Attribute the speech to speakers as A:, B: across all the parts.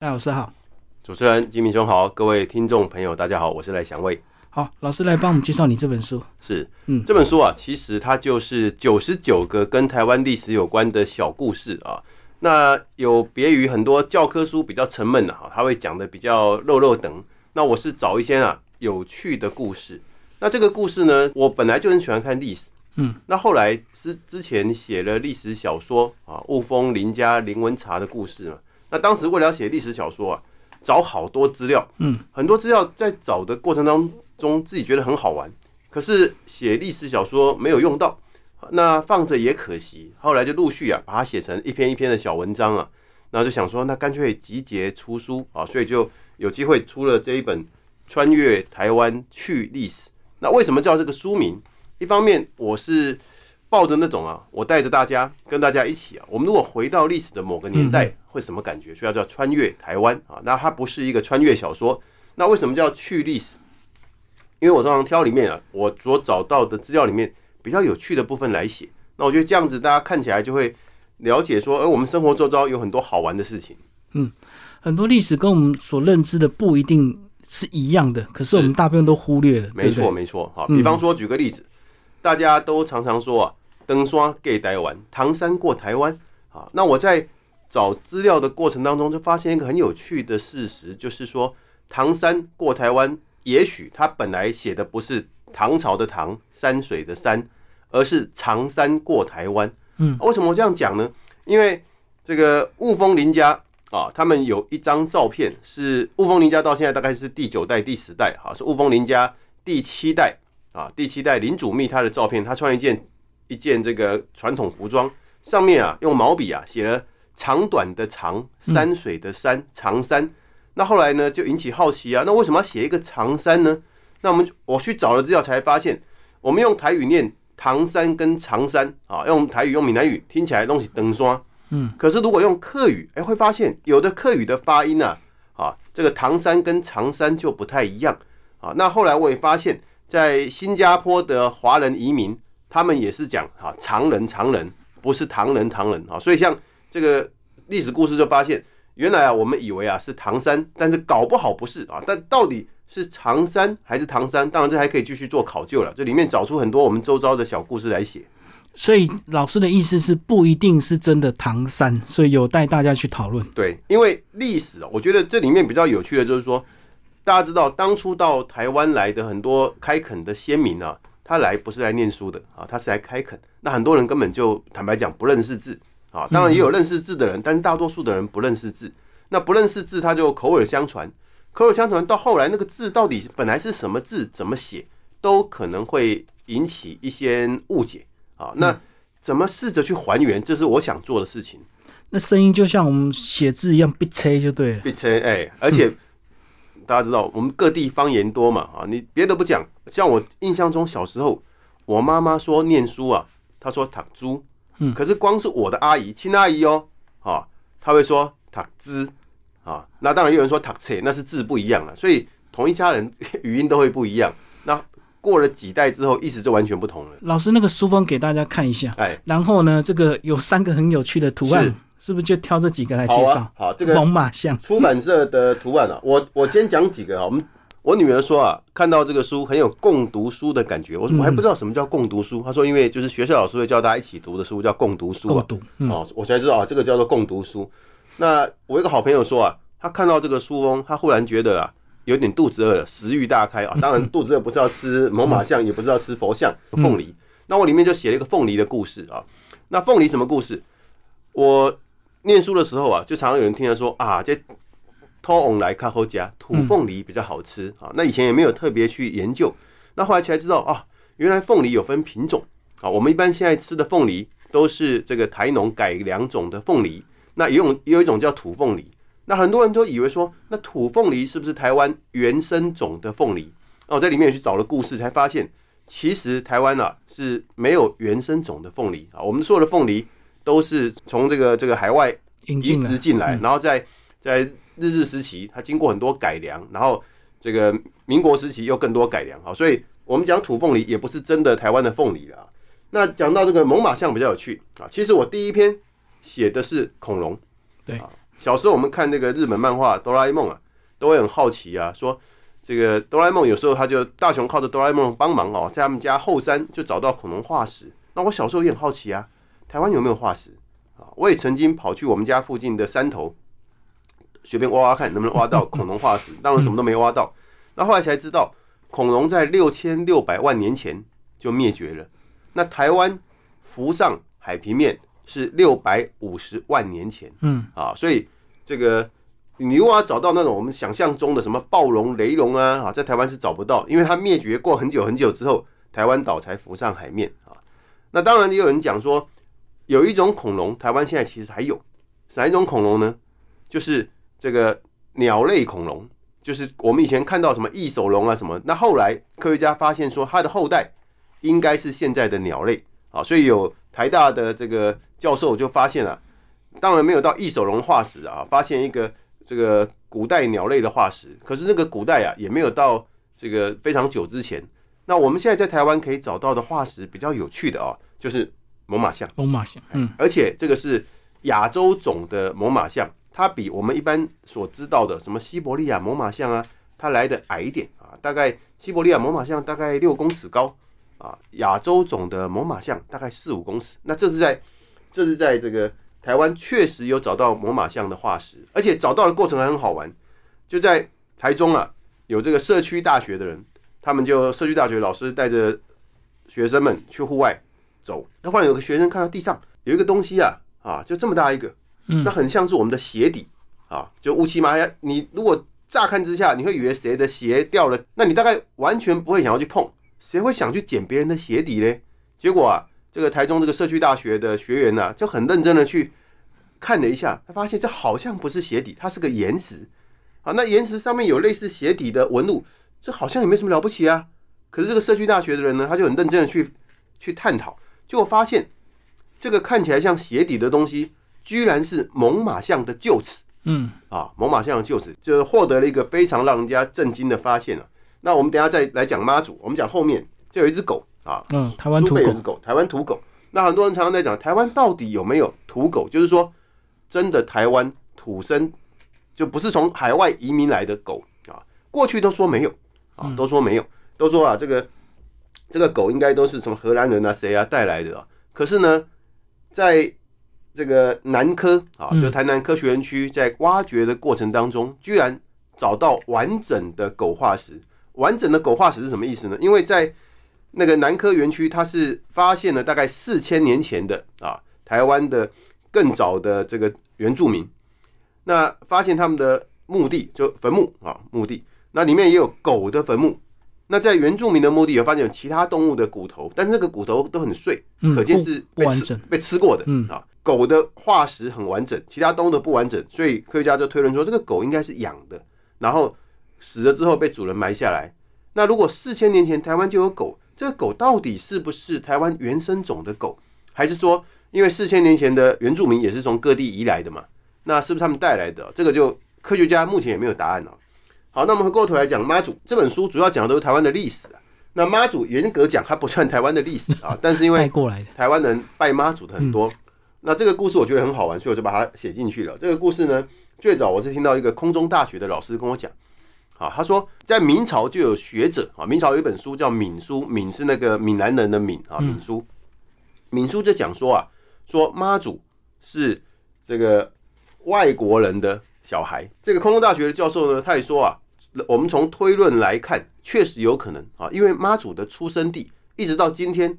A: 大家老师好，
B: 主持人金明兄好，各位听众朋友大家好，我是赖祥卫。
A: 好，老师来帮我们介绍你这本书。
B: 是，
A: 嗯
B: 这本书啊，其实它就是九十九个跟台湾历史有关的小故事啊。那有别于很多教科书比较沉闷的、哈，它会讲的比较肉肉等。那我是找一些啊有趣的故事。那这个故事呢，我本来就很喜欢看历史，
A: 嗯，
B: 那后来是之前写了历史小说啊，雾峰林家林文茶的故事嘛。那当时为了要写历史小说啊，找好多资料，
A: 嗯，
B: 很多资料在找的过程当中，自己觉得很好玩，可是写历史小说没有用到，那放着也可惜。后来就陆续啊，把它写成一篇一篇的小文章啊，然后就想说，那干脆集结出书啊，所以就有机会出了这一本《穿越台湾去历史》。那为什么叫这个书名？一方面我是抱着那种啊，我带着大家跟大家一起啊，我们如果回到历史的某个年代，会什么感觉？所以要叫穿越台湾啊。那它不是一个穿越小说，那为什么叫去历史？因为我通常挑里面啊，我所找到的资料里面比较有趣的部分来写。那我觉得这样子大家看起来就会了解说，而我们生活周遭有很多好玩的事情。
A: 嗯很多历史跟我们所认知的不一定是一样的，可是我们大部分都忽略了。
B: 没错，没错。好，
A: 嗯
B: 比方说举个例子，大家都常常说啊，登刷 gay 台湾，唐山过台湾啊。那我在找资料的过程当中，就发现一个很有趣的事实，就是说唐山过台湾，也许他本来写的不是唐朝的唐，山水的山，而是长山过台湾。
A: 嗯
B: 啊为什么我这样讲呢？因为这个雾峰林家啊，他们有一张照片是雾峰林家到现在大概是第九代、第十代，哈，是雾峰林家第七代啊，第七代林主密他的照片，他穿一件一件这个传统服装，上面啊用毛笔啊写了长短的长，山水的山，长山。那后来呢就引起好奇啊，那为什么要写一个长山呢？那我们我去找了资料才发现，我们用台语念唐山跟长山啊，用台语用闽南语听起来东西登刷，
A: 嗯，
B: 可是如果用客语，哎、会发现有的客语的发音啊，啊，这个唐山跟长山就不太一样啊。那后来我也发现，在新加坡的华人移民，他们也是讲啊常人常人，不是唐人唐人啊。所以像这个历史故事就发现，原来啊我们以为啊是唐山，但是搞不好不是啊。但到底是长山还是唐山？当然这还可以继续做考究了。这里面找出很多我们周遭的小故事来写。
A: 所以老师的意思是不一定是真的唐山，所以有待大家去讨论。
B: 对，因为历史啊，我觉得这里面比较有趣的就是说，大家知道当初到台湾来的很多开垦的先民啊，他来不是来念书的啊，他是来开垦。那很多人根本就坦白讲不认识字啊，当然也有认识字的人，但是大多数的人不认识字。那不认识字，他就口耳相传，口耳相传到后来那个字到底本来是什么字，怎么写，都可能会引起一些误解啊。那怎么试着去还原，这是我想做的事情。
A: 那声音就像我们写字一样，必切就对了。
B: 必称哎，而且大家知道我们各地方言多嘛啊，你别的不讲，像我印象中小时候，我妈妈说念书啊，她说塔猪，
A: 嗯
B: 可是光是我的阿姨亲阿姨哦，啊，她会说塔兹啊，那当然有人说塔切，那是字不一样了，所以同一家人语音都会不一样。那过了几代之后，意思就完全不同了。
A: 老师那个书封给大家看一下，
B: 哎，
A: 然后呢，这个有三个很有趣的图案，
B: 是
A: 是不是就挑这几个来介绍？
B: 好啊，好，这个
A: 猛犸象，
B: 出版社的图案啊，我我先讲几个啊。我们我女儿说啊，看到这个书很有共读书的感觉。我说我还不知道什么叫共读书，她说因为就是学校老师会教大家一起读的书叫共读书啊。
A: 共读，嗯，
B: 哦，我才知道啊，这个叫做共读书。那我有一个好朋友说啊，他看到这个书封，他忽然觉得啊，有点肚子饿了，食欲大开啊。当然，肚子饿不是要吃猛犸象，也不是要吃佛像、凤梨。那我里面就写了一个凤梨的故事啊。那凤梨什么故事？我念书的时候啊，就常常有人听他说啊，这偷翁来看后家土凤梨比较好吃啊。那以前也没有特别去研究，那后来才知道啊，原来凤梨有分品种啊。我们一般现在吃的凤梨都是这个台农改良种的凤梨，那也有也有一种叫土凤梨。那很多人都以为说，那土凤梨是不是台湾原生种的凤梨？那我在里面也去找了故事，才发现其实台湾啊是没有原生种的凤梨啊。我们所有的凤梨都是从这个这个海外移植进来，
A: 嗯。
B: 然后在在日治时期，它经过很多改良，然后这个民国时期又更多改良，啊，所以我们讲土凤梨也不是真的台湾的凤梨了啊。那讲到这个猛犸象比较有趣啊，其实我第一篇写的是恐龙，
A: 对。
B: 啊，小时候我们看那个日本漫画《哆啦 A 梦》啊，都会很好奇啊，说这个哆啦 A 梦有时候他就大雄靠着哆啦 A 梦帮忙哦，在他们家后山就找到恐龙化石。那我小时候也很好奇啊，台湾有没有化石啊？我也曾经跑去我们家附近的山头，随便挖挖看能不能挖到恐龙化石，当然什么都没挖到。那后来才知道，恐龙在六千六百万年前就灭绝了。那台湾浮上海平面是六百五十万年前，
A: 嗯
B: 啊，所以这个你如果要找到那种我们想象中的什么暴龙、雷龙啊，啊，在台湾是找不到，因为它灭绝过很久很久之后，台湾岛才浮上海面啊。那当然也有人讲说，有一种恐龙，台湾现在其实还有，哪一种恐龙呢？就是这个鸟类恐龙，就是我们以前看到什么异手龙啊什么，那后来科学家发现说，它的后代应该是现在的鸟类啊，所以有台大的这个教授就发现了，当然没有到异手龙化石啊，发现一个这个古代鸟类的化石，可是这个古代啊也没有到这个非常久之前。那我们现在在台湾可以找到的化石比较有趣的啊，就是猛犸象，
A: 猛犸象，嗯
B: 而且这个是亚洲种的猛犸象，它比我们一般所知道的什么西伯利亚猛犸象啊，它来的矮一点啊，大概西伯利亚猛犸象大概六公尺高啊，亚洲种的猛犸象大概四五公尺。那这是在这是在这个台湾确实有找到猛犸象的化石，而且找到的过程还很好玩，就在台中啊，有这个社区大学的人，他们就社区大学老师带着学生们去户外走，那忽然有个学生看到地上有一个东西啊啊，就这么大一个，
A: 嗯
B: 那很像是我们的鞋底啊，就乌漆麻黑。你如果乍看之下，你会以为谁的鞋掉了，那你大概完全不会想要去碰，谁会想去捡别人的鞋底呢？结果啊，这个台中这个社区大学的学员呢、就很认真的去看了一下，他发现这好像不是鞋底，它是个岩石啊。那岩石上面有类似鞋底的纹路，这好像也没什么了不起啊。可是这个社区大学的人呢，他就很认真的去去探讨，结果发现这个看起来像鞋底的东西，居然是猛犸象的臼齿
A: 嗯
B: 啊！猛犸象的臼齿，就是获得了一个非常让人家震惊的发现啊。那我们等一下再来讲妈祖，我们讲后面就有一只狗啊，
A: 嗯，台湾土狗
B: 有只，狗，台湾土狗。那很多人常常在讲，台湾到底有没有土狗？就是说，真的台湾土生就不是从海外移民来的狗啊。过去都说没有啊，都说没有，都说啊，这个这个狗应该都是什么荷兰人啊、谁啊带来的啊。可是呢，在这个南科啊，
A: 嗯
B: 就台南科学园区在挖掘的过程当中，居然找到完整的狗化石。完整的狗化石是什么意思呢？因为在那个南科园区，它是发现了大概四千年前的啊，台湾的更早的这个原住民，那发现他们的墓地就坟墓啊墓地，那里面也有狗的坟墓。那在原住民的墓地有发现有其他动物的骨头，但是这个骨头都很碎，
A: 嗯
B: 可见是被吃
A: 不不完整
B: 被吃过的。
A: 嗯
B: 啊，狗的化石很完整，其他动物的不完整，所以科学家就推论说这个狗应该是养的，然后死了之后被主人埋下来。那如果四千年前台湾就有狗，这个狗到底是不是台湾原生种的狗，还是说因为四千年前的原住民也是从各地移来的嘛？那是不是他们带来的？这个就科学家目前也没有答案哦。好，那我们回过头来讲妈祖这本书，主要讲的都是台湾的历史啊。那妈祖严格讲，它不算台湾的历史啊，但是因为台湾人拜妈祖的很多。那这个故事我觉得很好玩，所以我就把它写进去了。这个故事呢，最早我是听到一个空中大学的老师跟我讲，啊，他说在明朝就有学者啊，明朝有一本书叫《闽书》，闽是那个闽南人的闽啊，闽书，闽书就讲说啊，说妈祖是这个外国人的小孩。这个空中大学的教授呢，他也说啊，我们从推论来看，确实有可能啊，因为妈祖的出生地一直到今天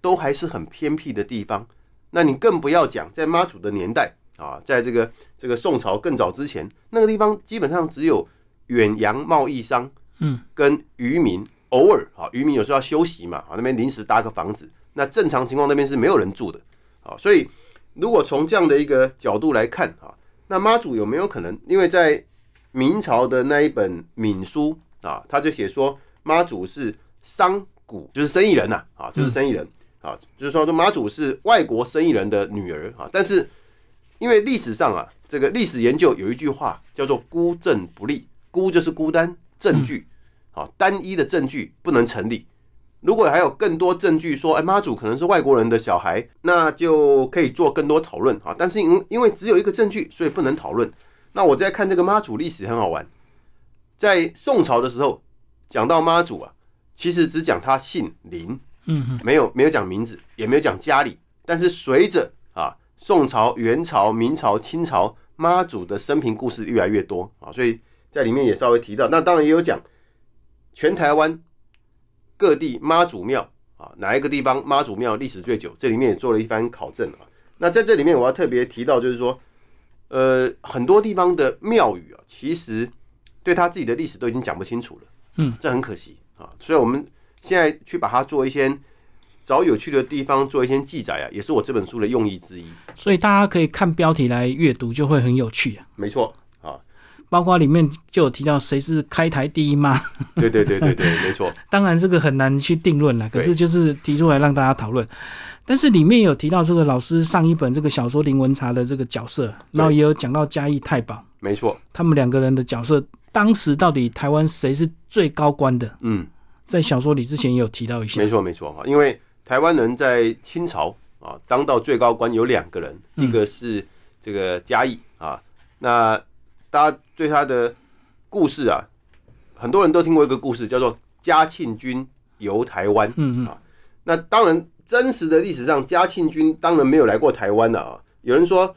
B: 都还是很偏僻的地方。那你更不要讲在妈祖的年代啊，在这个这个宋朝更早之前，那个地方基本上只有远洋贸易商，
A: 嗯，
B: 跟渔民偶尔啊，渔民有时候要休息嘛，啊，那边临时搭个房子，那正常情况那边是没有人住的啊，所以如果从这样的一个角度来看啊，那妈祖有没有可能？因为在明朝的那一本闽书啊，他就写说妈祖是商贾，就是生意人呐、啊，就是生意人。啊，就是说，这妈祖是外国生意人的女儿啊，但是因为历史上啊，这个历史研究有一句话叫做“孤证不立”，孤就是孤单，证据啊，单一的证据不能成立。如果还有更多证据说，哎，妈祖可能是外国人的小孩，那就可以做更多讨论啊。但是因因为只有一个证据，所以不能讨论。那我在看这个妈祖历史很好玩，在宋朝的时候讲到妈祖啊，其实只讲他姓林，
A: 嗯
B: 没有没有讲名字，也没有讲家里。但是随着啊宋朝、元朝、明朝、清朝妈祖的生平故事越来越多啊，所以在里面也稍微提到。那当然也有讲全台湾各地妈祖庙啊，哪一个地方妈祖庙历史最久？这里面也做了一番考证啊。那在这里面我要特别提到，就是说，呃，很多地方的庙宇啊，其实对他自己的历史都已经讲不清楚了。
A: 嗯，
B: 这很可惜啊。所以我们现在去把它做一些找有趣的地方做一些记载啊，也是我这本书的用意之一。
A: 所以大家可以看标题来阅读，就会很有趣啊。
B: 没错啊，
A: 包括里面就有提到谁是开台第一妈，
B: 对对对对对，没错。
A: 当然这个很难去定论了，可是就是提出来让大家讨论。但是里面有提到这个老师上一本这个小说林文茶的这个角色，然后也有讲到嘉义太保。
B: 没错，
A: 他们两个人的角色，当时到底台湾谁是最高官的，
B: 嗯，
A: 在小说里之前也有提到一些
B: 没。错没错哈，因为台湾人在清朝啊当到最高官有两个人，
A: 嗯。
B: 一个是这个嘉义啊，那大家对他的故事啊，很多人都听过一个故事，叫做嘉庆君游台湾。
A: 嗯嗯。
B: 啊，那当然，真实的历史上，嘉庆君当然没有来过台湾的啊。有人说，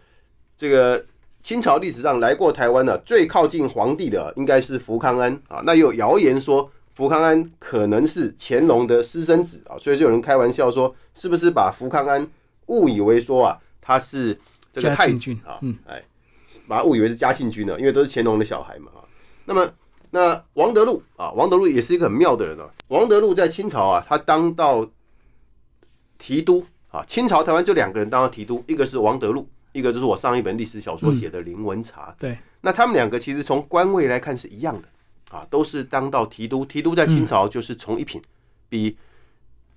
B: 这个清朝历史上来过台湾的最靠近皇帝的应该是福康安啊。那有谣言说，福康安可能是乾隆的私生子啊，所以就有人开玩笑说，是不是把福康安误以为说啊，他是这个太
A: 君
B: 啊？
A: 嗯
B: 哎，把他误以为是嘉庆君呢，因为都是乾隆的小孩嘛啊。那么那王德禄啊，王德禄也是一个很妙的人啊。王德禄在清朝啊，他当到提督啊，清朝台湾就两个人当了提督，一个是王德禄，一个就是我上一本历史小说写的林文茶。
A: 对，
B: 那他们两个其实从官位来看是一样的啊，都是当到提督。提督在清朝就是从一品，比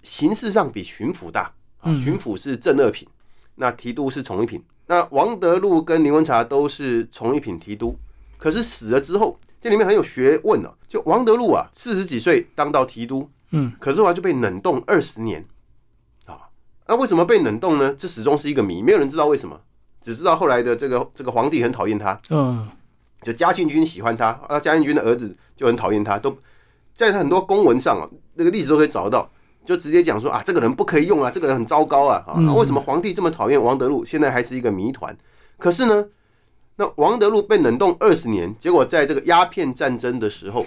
B: 形式上比巡抚大啊，
A: 嗯
B: 巡抚是正二品，那提督是从一品。那王德禄跟林文茶都是从一品提督，可是死了之后，这里面很有学问哦、就王德禄啊，四十几岁当到提督，
A: 嗯，
B: 可是后来就被冷冻二十年啊。那为什么被冷冻呢？这始终是一个谜，没有人知道为什么，只知道后来的这个这个皇帝很讨厌他，
A: 嗯
B: 就嘉庆君喜欢他，啊，嘉庆君的儿子就很讨厌他，都在他很多公文上啊，那个例子都可以找得到，就直接讲说啊，这个人不可以用啊，这个人很糟糕啊，啊，
A: 嗯
B: 那为什么皇帝这么讨厌王德禄？现在还是一个谜团。可是呢，那王德禄被冷冻二十年，结果在这个鸦片战争的时候，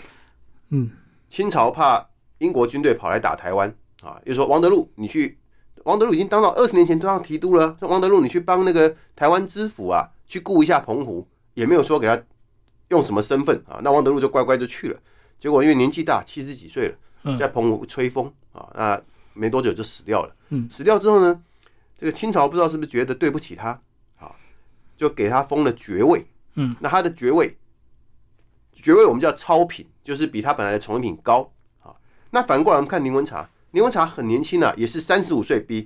A: 嗯
B: 清朝怕英国军队跑来打台湾啊，又说王德禄你去，王德禄已经当到二十年前当上提督了，说王德禄你去帮那个台湾知府啊，去顾一下澎湖，也没有说给他用什么身份啊，那王德禄就乖乖就去了。结果因为年纪大，七十几岁了，
A: 嗯
B: 在澎湖吹风啊，那没多久就死掉了。
A: 嗯，
B: 死掉之后呢，这个清朝不知道是不是觉得对不起他，啊，就给他封了爵位。
A: 嗯，
B: 那他的爵位，爵位我们叫超品，就是比他本来的从一品高啊。那反过来我们看林文茶，林文茶很年轻啊，也是三十五岁，比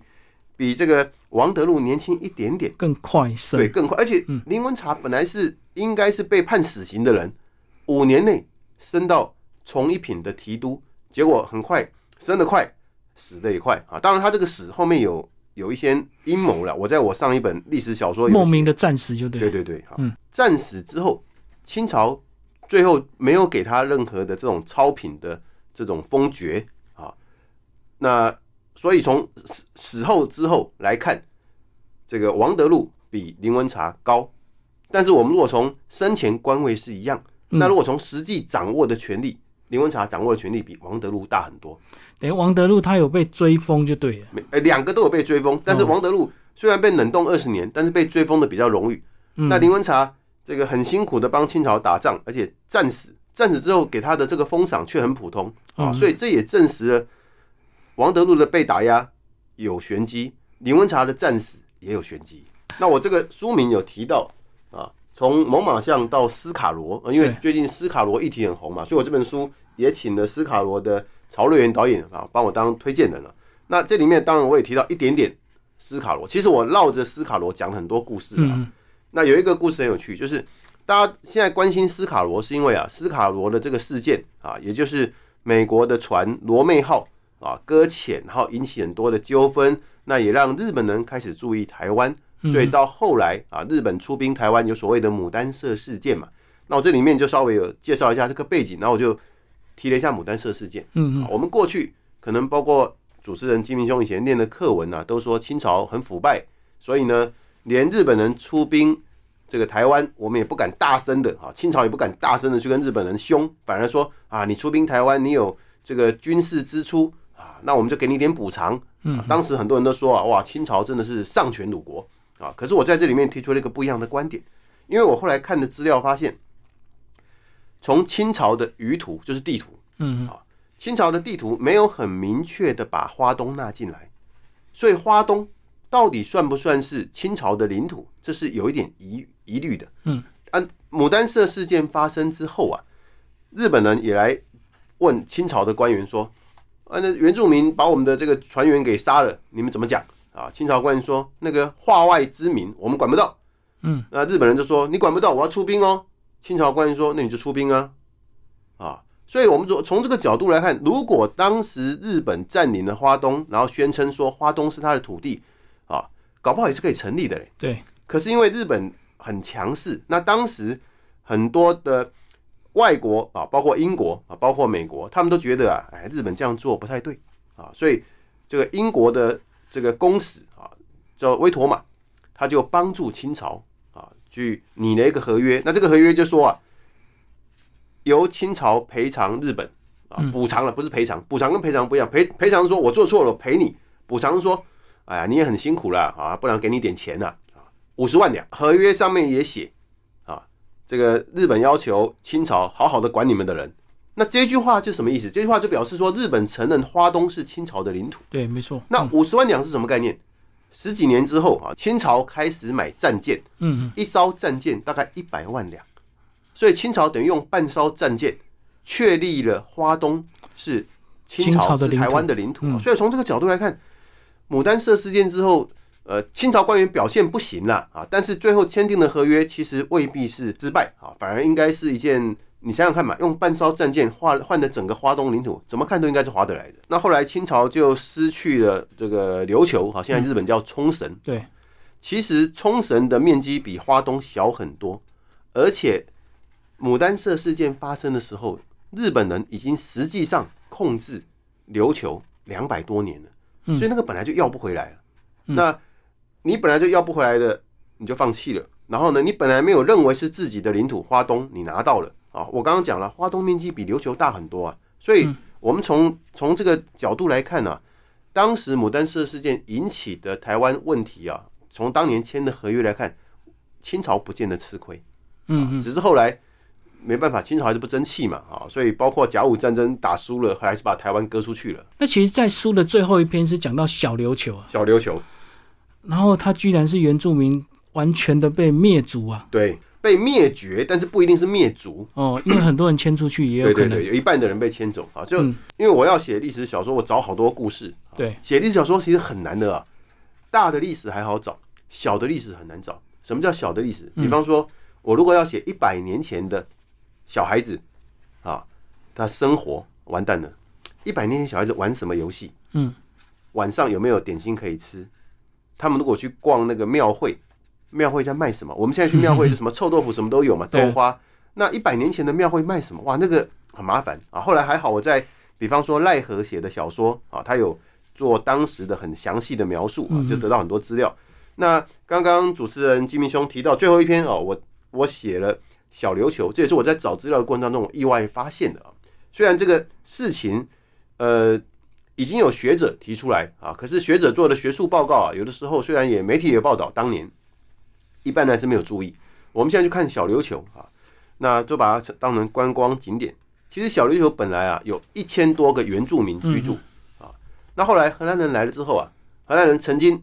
B: 比这个王德禄年轻一点点。
A: 更快生。
B: 对，更快。而且林文茶本来是应该是被判死刑的人，五年内升到从一品的提督，结果很快升得快，死得也快啊。当然，他这个死后面有有一些阴谋了。我在我上一本历史小说有
A: 莫名的战死就对了。
B: 对对
A: 嗯，
B: 战死之后，清朝最后没有给他任何的这种超品的这种封爵啊。那所以从死死后之后来看，这个王德禄比林文茶高，但是我们如果从生前官位是一样，
A: 嗯
B: 那如果从实际掌握的权力，林文茶掌握的权力比王德禄大很多。
A: 等于王德禄他有被追封就对了。
B: 两个都有被追封，但是王德禄虽然被冷冻二十年，但是被追封的比较荣誉。
A: 嗯
B: 那林文茶这个很辛苦的帮清朝打仗，而且战死，战死之后给他的这个封赏却很普通啊，
A: 嗯
B: 所以这也证实了王德禄的被打压有玄机，林文茶的战死也有玄机。那我这个书名有提到啊，从猛犸象到斯卡罗，呃因为最近斯卡罗议题很红嘛，所以我这本书也请了斯卡罗的曹瑞元导演啊，帮我当推荐人了。那这里面当然我也提到一点点斯卡罗，其实我绕着斯卡罗讲很多故事啊。
A: 嗯
B: 那有一个故事很有趣，就是大家现在关心斯卡罗，是因为啊，斯卡罗的这个事件啊，也就是美国的船罗妹号啊搁浅，然后引起很多的纠纷，那也让日本人开始注意台湾，所以到后来啊，日本出兵台湾有所谓的牡丹社事件嘛。那我这里面就稍微有介绍一下这个背景，然后我就提了一下牡丹社事件。
A: 嗯嗯，
B: 我们过去可能包括主持人金明兄以前念的课文啊，都说清朝很腐败，所以呢，连日本人出兵这个台湾，我们也不敢大声的啊，清朝也不敢大声的去跟日本人凶，反而说啊，你出兵台湾，你有这个军事支出啊，那我们就给你点补偿。
A: 嗯，
B: 当时很多人都说啊，哇，清朝真的是丧权辱国啊。可是我在这里面提出了一个不一样的观点，因为我后来看的资料发现。从清朝的舆图就是地图，
A: 嗯
B: 啊，清朝的地图没有很明确的把花东纳进来，所以花东到底算不算是清朝的领土，这是有一点疑疑虑的。
A: 嗯，
B: 啊，牡丹社事件发生之后啊，日本人也来问清朝的官员说，啊，那原住民把我们的这个船员给杀了，你们怎么讲？啊，清朝官员说，那个化外之民我们管不到。
A: 嗯，
B: 那日本人就说，你管不到，我要出兵哦。清朝官员说：“那你就出兵啊，啊！所以，我们从从这个角度来看，如果当时日本占领了花东，然后宣称说花东是他的土地，啊，搞不好也是可以成立的嘞。
A: 对。
B: 可是因为日本很强势，那当时很多的外国啊，包括英国啊，包括美国，他们都觉得啊，哎，日本这样做不太对啊，所以这个英国的这个公使啊，叫威妥玛，他就帮助清朝啊。”去拟了一个合约，那这个合约就说啊，由清朝赔偿日本啊，补偿了，不是赔偿，补偿跟赔偿不一样，赔赔偿说我做错了，赔你；补偿说，哎呀，你也很辛苦了啊，不然给你点钱呐啊，五十万两。合约上面也写啊，这个日本要求清朝好好的管你们的人，那这句话就什么意思？这句话就表示说，日本承认花东是清朝的领土。
A: 对，没错。
B: 那五十万两是什么概念？十几年之后啊，清朝开始买战舰，
A: 嗯，
B: 一艘战舰大概一百万两，所以清朝等于用半艘战舰确立了花东是清朝是台湾的领土。所以从这个角度来看，牡丹社事件之后，呃，清朝官员表现不行了啊，但是最后签订的合约其实未必是失败啊，反而应该是一件。你想想看嘛，用半艘战舰换换的整个华东领土，怎么看都应该是划得来的。那后来清朝就失去了这个琉球，好，现在日本叫冲绳。
A: 对，
B: 其实冲绳的面积比花东小很多，而且牡丹社事件发生的时候，日本人已经实际上控制琉球两百多年了，所以那个本来就要不回来了。那你本来就要不回来的，你就放弃了。然后呢，你本来没有认为是自己的领土，花东你拿到了。啊，我刚刚讲了，花东面积比琉球大很多啊，所以我们从从这个角度来看呢，当时牡丹社事件引起的台湾问题啊，从当年签的合约来看，清朝不见得吃亏，
A: 嗯
B: 只是后来没办法，清朝还是不争气嘛，啊，所以包括甲午战争打输了，还是把台湾割出去了。
A: 那其实，在书的最后一篇是讲到小琉球啊，
B: 小琉球，
A: 然后他居然是原住民完全的被灭族啊，
B: 对。被灭绝，但是不一定是灭族
A: 哦，因为很多人迁出去也有可能，
B: 有一半的人被迁走啊。就因为我要写历史小说，我找好多故事。
A: 对，
B: 写历史小说其实很难的啊。大的历史还好找，小的历史很难找。什么叫小的历史？比方说，我如果要写一百年前的小孩子啊，他生活完蛋了。一百年前小孩子玩什么游戏？
A: 嗯，
B: 晚上有没有点心可以吃？他们如果去逛那个庙会。庙会在卖什么？我们现在去庙会就什么臭豆腐什么都有嘛，豆花。那一百年前的庙会卖什么？哇，那个很麻烦啊。后来还好，我在比方说赖和写的小说啊，他有做当时的很详细的描述啊，就得到很多资料。那刚刚主持人金明兄提到最后一篇哦，我我写了小琉球，这也是我在找资料的过程当中意外发现的啊。虽然这个事情呃已经有学者提出来啊，可是学者做的学术报告啊，有的时候虽然也媒体也报道当年。一般呢是没有注意。我们现在去看小琉球啊，那就把它当成观光景点。其实小琉球本来啊有一千多个原住民居住啊。那后来荷兰人来了之后啊，荷兰人曾经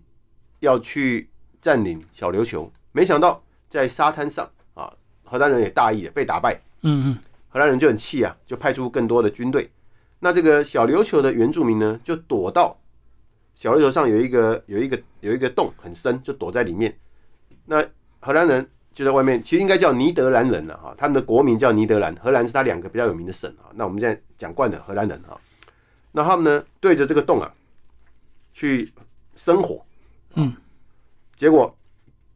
B: 要去占领小琉球，没想到在沙滩上啊，荷兰人也大意了，被打败。
A: 嗯嗯，
B: 荷兰人就很气啊，就派出更多的军队。那这个小琉球的原住民呢，就躲到小琉球上有一个有一个有一个洞很深，就躲在里面。那荷兰人就在外面，其实应该叫尼德兰人了哈，他们的国名叫尼德兰，荷兰是他两个比较有名的省啊。那我们现在讲惯的荷兰人哈，那他们呢对着这个洞啊去生火，
A: 嗯，
B: 结果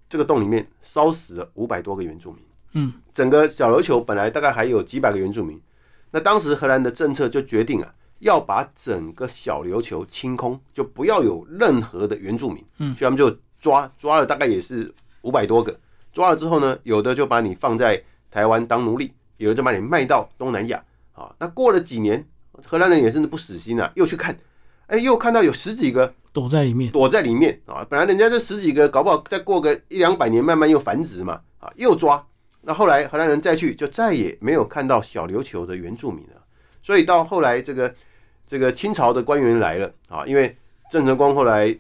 B: 这个洞里面烧死了五百多个原住民。
A: 嗯
B: 整个小琉球本来大概还有几百个原住民，那当时荷兰的政策就决定啊，要把整个小琉球清空，就不要有任何的原住民。
A: 嗯
B: 所以他们就抓抓了大概也是五百多个，抓了之后呢，有的就把你放在台湾当奴隶，有的就把你卖到东南亚啊。那过了几年，荷兰人也真的不死心啊，又去看，哎，又看到有十几个
A: 躲在里面，
B: 躲在里面啊。本来人家这十几个，搞不好再过个一两百年，慢慢又繁殖嘛啊，又抓。那后来荷兰人再去，就再也没有看到小琉球的原住民了。所以到后来，这个这个清朝的官员来了啊，因为郑成功后来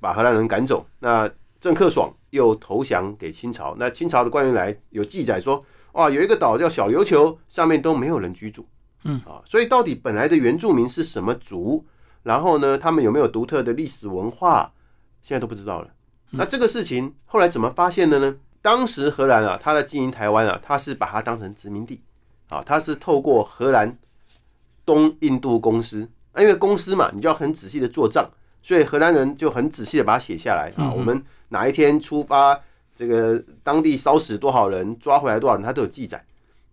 B: 把荷兰人赶走，那郑克爽又投降给清朝。那清朝的官员来有记载说，哇，有一个岛叫小琉球，上面都没有人居住。
A: 嗯
B: 啊，所以到底本来的原住民是什么族？然后呢，他们有没有独特的历史文化？现在都不知道了。那这个事情后来怎么发现的呢？当时荷兰啊，他在经营台湾啊，他是把它当成殖民地啊，他是透过荷兰东印度公司，啊因为公司嘛，你就要很仔细的做账，所以荷兰人就很仔细的把它写下来啊。我们哪一天出发，这个当地烧死多少人，抓回来多少人，他都有记载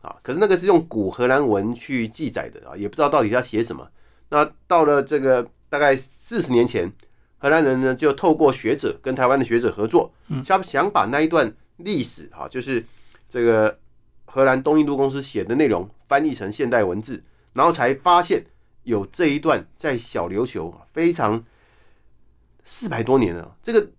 B: 啊。可是那个是用古荷兰文去记载的啊，也不知道到底要写什么。那到了这个大概四十年前，荷兰人呢就透过学者跟台湾的学者合作，想想把那一段历史啊，就是这个荷兰东印度公司写的内容翻译成现代文字，然后才发现有这一段在小琉球啊非常四百多年了，这个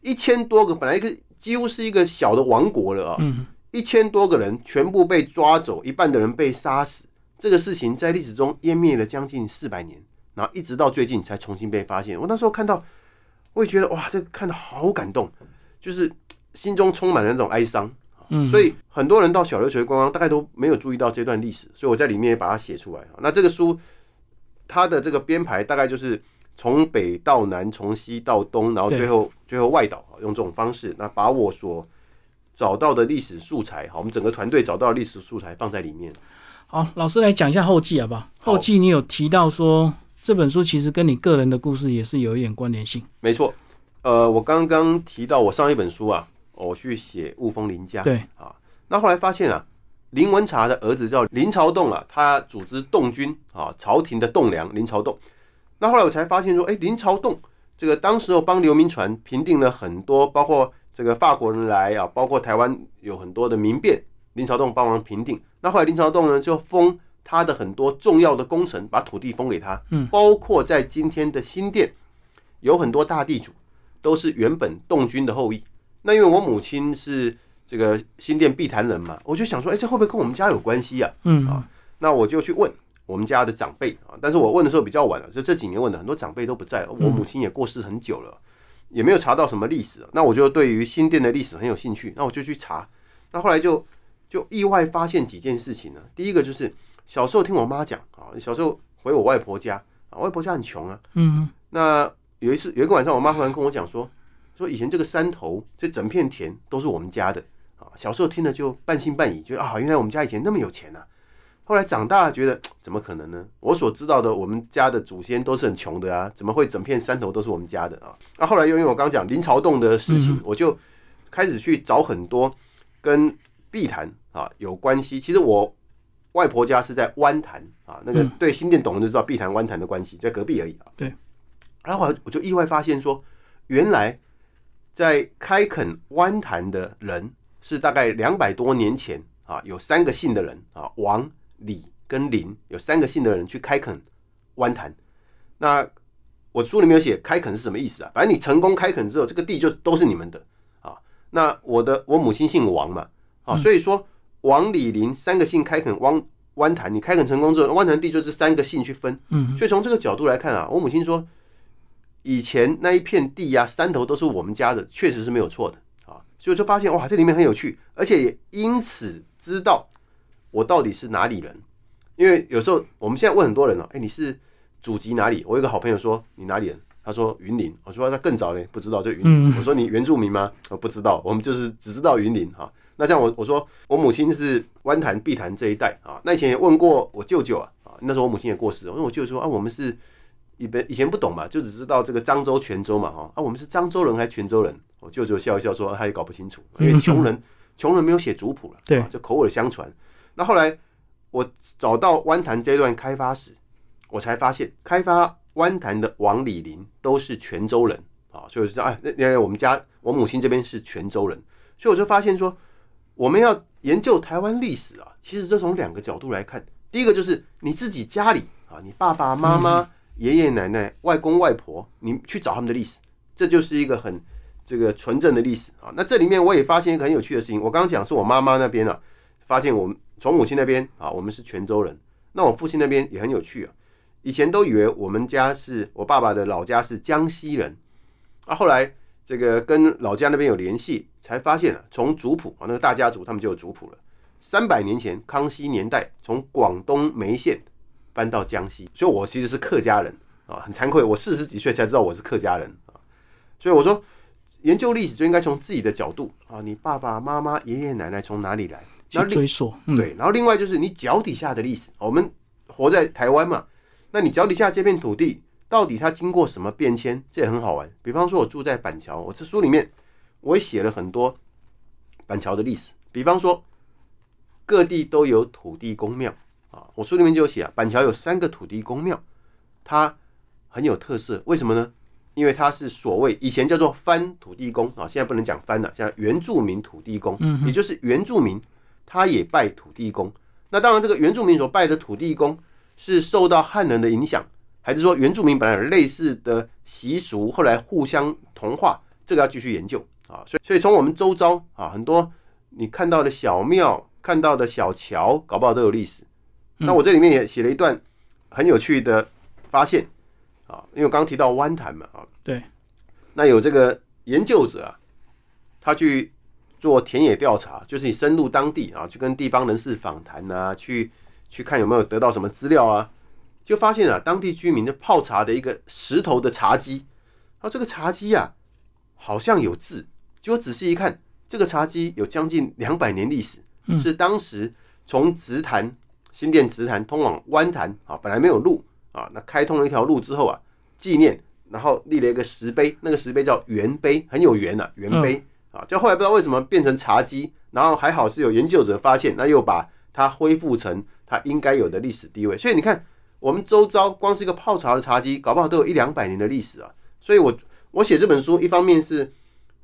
B: 一千多个本来一个几乎是一个小的王国了啊，
A: 嗯
B: 一千多个人全部被抓走，一半的人被杀死，这个事情在历史中湮灭了将近四百年，然后一直到最近才重新被发现。我那时候看到，我也觉得哇，这个看的好感动，就是心中充满了那种哀伤。
A: 嗯，
B: 所以很多人到小琉球观光，大概都没有注意到这段历史，所以我在里面也把它写出来。那这个书它的这个编排大概就是从北到南，从西到东，然后最后最后外岛，用这种方式，那把我所找到的历史素材，好，我们整个团队找到的历史素材放在里面。
A: 好，老师来讲一下后记好不？好后记你有提到说这本书其实跟你个人的故事也是有一点关联性，
B: 没错，呃，我刚刚提到我上一本书啊，我去写雾峰林家，
A: 对
B: 啊，那后来发现啊，林文茶的儿子叫林朝栋啊，他组织洞军啊，朝廷的栋梁林朝栋。那后来我才发现说，哎、林朝栋这个当时候帮刘铭传平定了很多，包括这个法国人来啊，包括台湾有很多的民变，林朝栋帮忙平定。那后来林朝栋呢，就封他的很多重要的功臣，把土地封给他，
A: 嗯，
B: 包括在今天的新店有很多大地主都是原本洞军的后裔。那因为我母亲是这个新店碧潭人嘛，我就想说，哎、这会不会跟我们家有关系呀、
A: 嗯
B: 啊那我就去问我们家的长辈啊，但是我问的时候比较晚了，就这几年问的，很多长辈都不在，我母亲也过世很久了，也没有查到什么历史。那我就对于新店的历史很有兴趣，那我就去查。那后来就就意外发现几件事情呢。第一个就是小时候听我妈讲啊，小时候回我外婆家啊，外婆家很穷啊，
A: 嗯
B: 那有一次有一个晚上，我妈忽然跟我讲说，说以前这个山头这整片田都是我们家的啊。小时候听了就半信半疑，觉得啊，原来我们家以前那么有钱啊。后来长大了，觉得怎么可能呢？我所知道的，我们家的祖先都是很穷的啊，怎么会整片山头都是我们家的啊？那后来又因为我刚刚讲林朝栋的事情，我就开始去找很多跟碧潭啊有关系。其实我外婆家是在湾潭啊，那个
A: 嗯
B: 对新店懂的就知道碧潭湾潭的关系，在隔壁而已啊。
A: 对。
B: 然后我我就意外发现说，原来在开垦湾潭的人是大概两百多年前啊，有三个姓的人啊，王、李跟林，有三个姓的人去开垦湾潭。那我书里面有写开垦是什么意思啊？反正你成功开垦之后，这个地就都是你们的啊。那我的我母亲姓王嘛，啊，所以说王、李、林三个姓开垦湾湾潭，你开垦成功之后，湾潭地就这三个姓去分。
A: 嗯
B: 所以从这个角度来看啊，我母亲说，以前那一片地呀、山头都是我们家的，确实是没有错的啊。所以就发现哇，这里面很有趣，而且也因此知道我到底是哪里人。因为有时候我们现在问很多人哦、哎、你是祖籍哪里？我有个好朋友说你哪里人？他说云林。我说那更早呢，不知道就云林。
A: 嗯
B: 我说你原住民吗？我不知道，我们就是只知道云林哈。那像我我说我母亲是湾潭、碧潭这一带啊，那以前也问过我舅舅啊啊，那时候我母亲也过世了，因为我舅舅说啊，我们是以前以前不懂嘛，就只知道这个漳州、泉州嘛哈啊，我们是漳州人还是泉州人？我舅舅笑一笑说，啊他也搞不清楚，因为穷人 穷人没有写族谱了，
A: 对
B: 啊就口耳相传。那后来我找到湾潭这段开发史，我才发现开发湾潭的王李林都是泉州人啊，所以我就知道，哎，那原来我们家我母亲这边是泉州人，所以我就发现说，我们要研究台湾历史啊，其实这从两个角度来看，第一个就是你自己家里啊，你爸爸妈妈、爷爷奶奶、外公外婆，你去找他们的历史，这就是一个很这个纯正的历史啊。那这里面我也发现一个很有趣的事情，我刚刚讲是我妈妈那边啊，发现我们从母亲那边啊，我们是泉州人，那我父亲那边也很有趣啊。以前都以为我们家是我爸爸的老家是江西人，啊，后来这个跟老家那边有联系，才发现啊，从族谱啊那个大家族他们就有族谱了。三百年前，康熙年代从广东梅县搬到江西，所以我其实是客家人啊，很惭愧，我四十几岁才知道我是客家人啊。所以我说，研究历史就应该从自己的角度啊，你爸爸妈妈、爷爷奶奶从哪里来？
A: 去
B: 然后另
A: 追溯，嗯，
B: 对，然后另外就是你脚底下的历史，我们活在台湾嘛，那你脚底下这片土地到底它经过什么变迁，这也很好玩。比方说，我住在板桥，我这书里面我也写了很多板桥的历史，比方说各地都有土地公庙啊，我书里面就有写啊，板桥有三个土地公庙，它很有特色，为什么呢？因为它是所谓以前叫做番土地公啊，现在不能讲番了，现在原住民土地公，
A: 嗯
B: 也就是原住民他也拜土地公。那当然，这个原住民所拜的土地公是受到汉人的影响，还是说原住民本来有类似的习俗，后来互相同化？这个要继续研究啊。所以，所以从我们周遭啊，很多你看到的小庙、看到的小桥，搞不好都有历史。那我这里面也写了一段很有趣的发现啊，因为我刚刚提到湾潭嘛啊，
A: 对，
B: 那有这个研究者啊，他去做田野调查，就是你深入当地啊，去跟地方人士访谈啊，去去看有没有得到什么资料啊，就发现啊，当地居民的泡茶的一个石头的茶几，啊，这个茶几啊好像有字，结果仔细一看，这个茶几有将近两百年历史，
A: 嗯。
B: 是当时从直潭新店直潭通往湾潭啊，本来没有路啊，那开通了一条路之后啊，纪念，然后立了一个石碑，那个石碑叫圆碑，很有缘啊，圆碑、啊，就后来不知道为什么变成茶几，然后还好是有研究者发现，那又把它恢复成它应该有的历史地位，所以你看我们周遭光是一个泡茶的茶几，搞不好都有一两百年的历史啊，所以我我写这本书，一方面是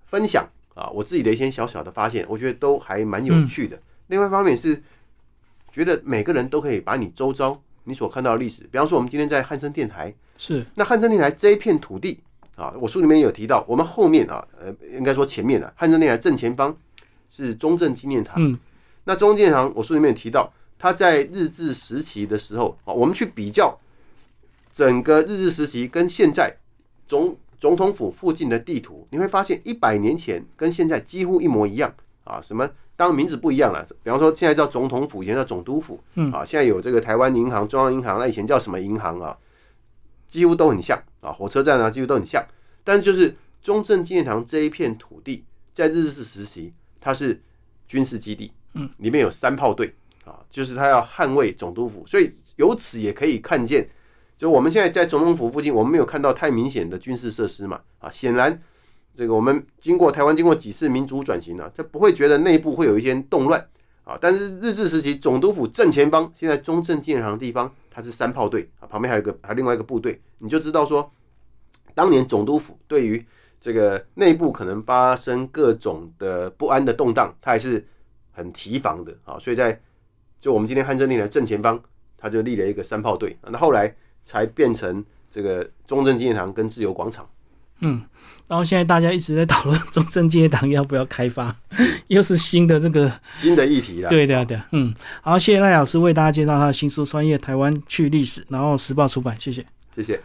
B: 分享啊我自己的一些小小的发现，我觉得都还蛮有趣的。另外一方面是觉得每个人都可以把你周遭你所看到的历史，比方说我们今天在汉森电台，
A: 是，
B: 那汉森电台这一片土地啊，我书里面有提到，我们后面啊，呃，应该说前面啊，汉森电台正前方是中正纪念堂。
A: 嗯，
B: 那中正纪念堂，我书里面有提到，它在日治时期的时候啊，我们去比较整个日治时期跟现在总总统府附近的地图，你会发现一百年前跟现在几乎一模一样啊。什么？当然名字不一样了，比方说现在叫总统府，以前叫总督府，
A: 嗯
B: 啊，现在有这个台湾银行、中央银行，那以前叫什么银行啊？几乎都很像啊，火车站啊，几乎都很像。但是就是中正纪念堂这一片土地，在日治时期它是军事基地，
A: 嗯，
B: 里面有三炮队啊，就是他要捍卫总督府，所以由此也可以看见，就我们现在在总统府附近，我们没有看到太明显的军事设施嘛，啊，显然这个我们经过台湾经过几次民主转型啊，就不会觉得内部会有一些动乱啊，但是日治时期总督府正前方，现在中正纪念堂地方，它是三炮队啊，旁边还有个还有另外一个部队，你就知道说，当年总督府对于这个内部可能发生各种的不安的动荡，它还是很提防的啊。所以在就我们今天汉正令的正前方，他就立了一个三炮队，那后来才变成这个中正纪念堂跟自由广场。
A: 嗯，然后现在大家一直在讨论中正纪念堂要不要开发，又是新的这个，
B: 新的议题啦。
A: 对的对的，嗯，好，谢谢赖老师为大家介绍他的新书《穿越台湾去历史》，然后时报出版，谢谢。
B: 谢谢。